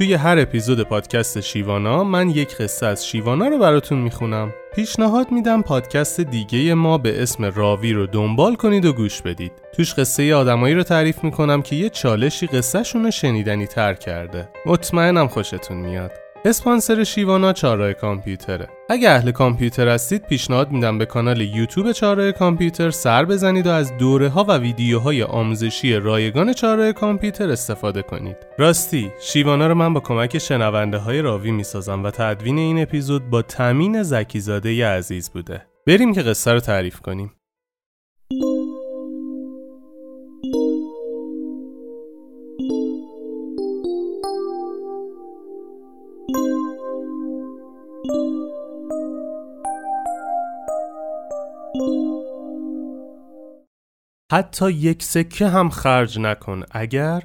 توی هر اپیزود پادکست شیوانا من یک قصه از شیوانا رو براتون می‌خونم. پیشنهاد میدم پادکست دیگه ما به اسم راوی رو دنبال کنید و گوش بدید. توش قصه آدمایی رو تعریف می‌کنم که یه چالشی قصهشون رو شنیدنی تر کرده. مطمئنم خوشتون میاد. اسپانسر شیوانا چارای کامپیوتره. اگه اهل کامپیوتر هستید پیشنهاد میدم به کانال یوتیوب چارای کامپیوتر سر بزنید و از دوره ها و ویدیوهای آموزشی رایگان چارای کامپیوتر استفاده کنید. راستی شیوانا رو من با کمک شنونده های راوی می‌سازم و تدوین این اپیزود با تامین زکیزاده عزیز بوده. بریم که قصه رو تعریف کنیم. حتی یک سکه هم خرج نکن اگر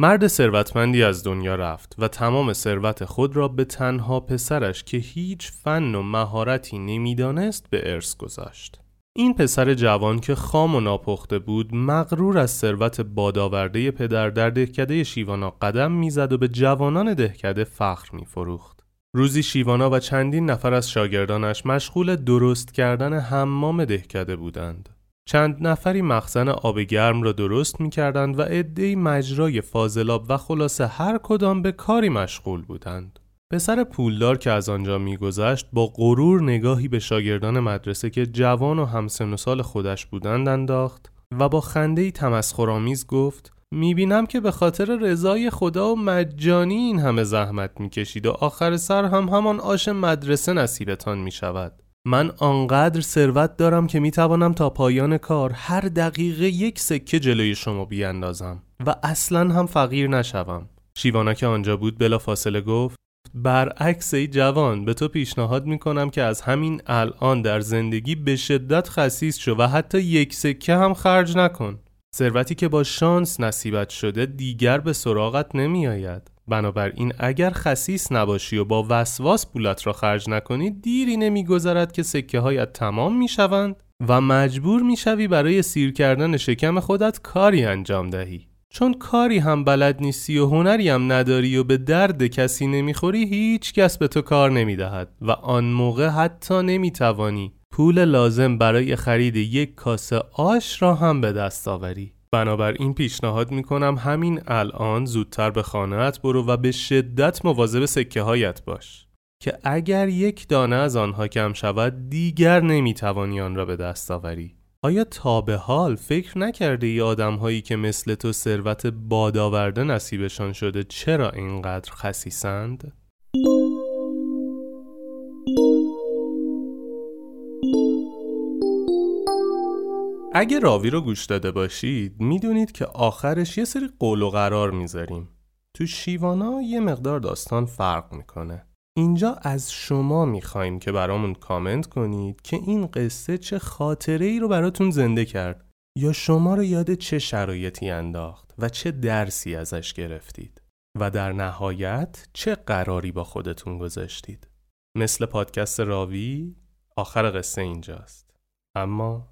مرد ثروتمندی از دنیا رفت و تمام ثروت خود را به تنها پسرش که هیچ فن و مهارتی نمی‌دانست به ارث گذاشت. این پسر جوان که خام و ناپخته بود مغرور از ثروت بادآورده پدر در دهکده شیوانا قدم می‌زد و به جوانان دهکده فخر میفروخت. روزی شیوانا و چندین نفر از شاگردانش مشغول درست کردن حمام دهکده بودند. چند نفری مخزن آب گرم را درست می کردند و عدهای مجرای فاضلاب و خلاصه هر کدام به کاری مشغول بودند. پسر پولدار که از آنجا میگذشت با غرور نگاهی به شاگردان مدرسه که جوان و همسن و سال خودش بودند انداخت و با خندهی تمسخرآمیز گفت می‌بینم که به خاطر رضای خدا و مجانی این همه زحمت می‌کشید و آخر سر هم همان آش مدرسه نصیبتان می‌شود. من آنقدر ثروت دارم که می‌توانم تا پایان کار هر دقیقه یک سکه جلوی شما بیاندازم و اصلا هم فقیر نشوم. شیوانا که آنجا بود بلا فاصله گفت برعکس ای جوان به تو پیشنهاد می‌کنم که از همین الان در زندگی به شدت خسیس شو و حتی یک سکه هم خرج نکن. ثروتی که با شانس نصیبت شده دیگر به سراغت نمیآید. بنابراین اگر خسیس نباشی و با وسواس پولت را خرج نکنی دیری نمیگذرد که سکه هایت تمام می‌شوند و مجبور می‌شوی برای سیر کردن شکم خودت کاری انجام دهی. چون کاری هم بلد نیستی و هنری هم نداری و به درد کسی نمی‌خوری هیچ کس به تو کار نمی‌دهد و آن موقع حتی نمی‌توانی پول لازم برای خرید یک کاسه آش را هم به دست آوری. بنابراین پیشنهاد می‌کنم همین الان زودتر به خانهت برو و به شدت مواظب سکه هایت باش که اگر یک دانه از آنها کم شود دیگر نمی‌توانی آن را به دست آوری آیا تا به حال فکر نکرده ای آدم هایی که مثل تو ثروت بادآورده نصیبشان شده چرا اینقدر خسیسند؟ اگه راوی رو گوش داده باشید می‌دونید که آخرش یه سری قول و قرار می‌ذاریم. تو شیوانا یه مقدار داستان فرق می‌کنه. اینجا از شما می‌خوایم که برامون کامنت کنید که این قصه چه خاطره ای رو براتون زنده کرد یا شما رو یاد چه شرایطی انداخت و چه درسی ازش گرفتید و در نهایت چه قراری با خودتون گذاشتید. مثل پادکست راوی آخر قصه اینجاست. اما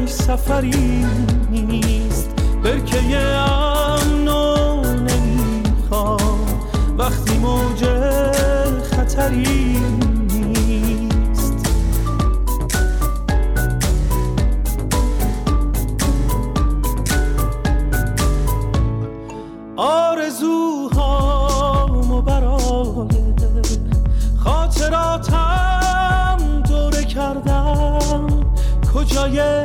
هیچ سفری نیست. برکه امنو نمی‌خوام. وقتی موج خطری نیست. آرزوهامو برای خاطراتم دوره کردم. کجای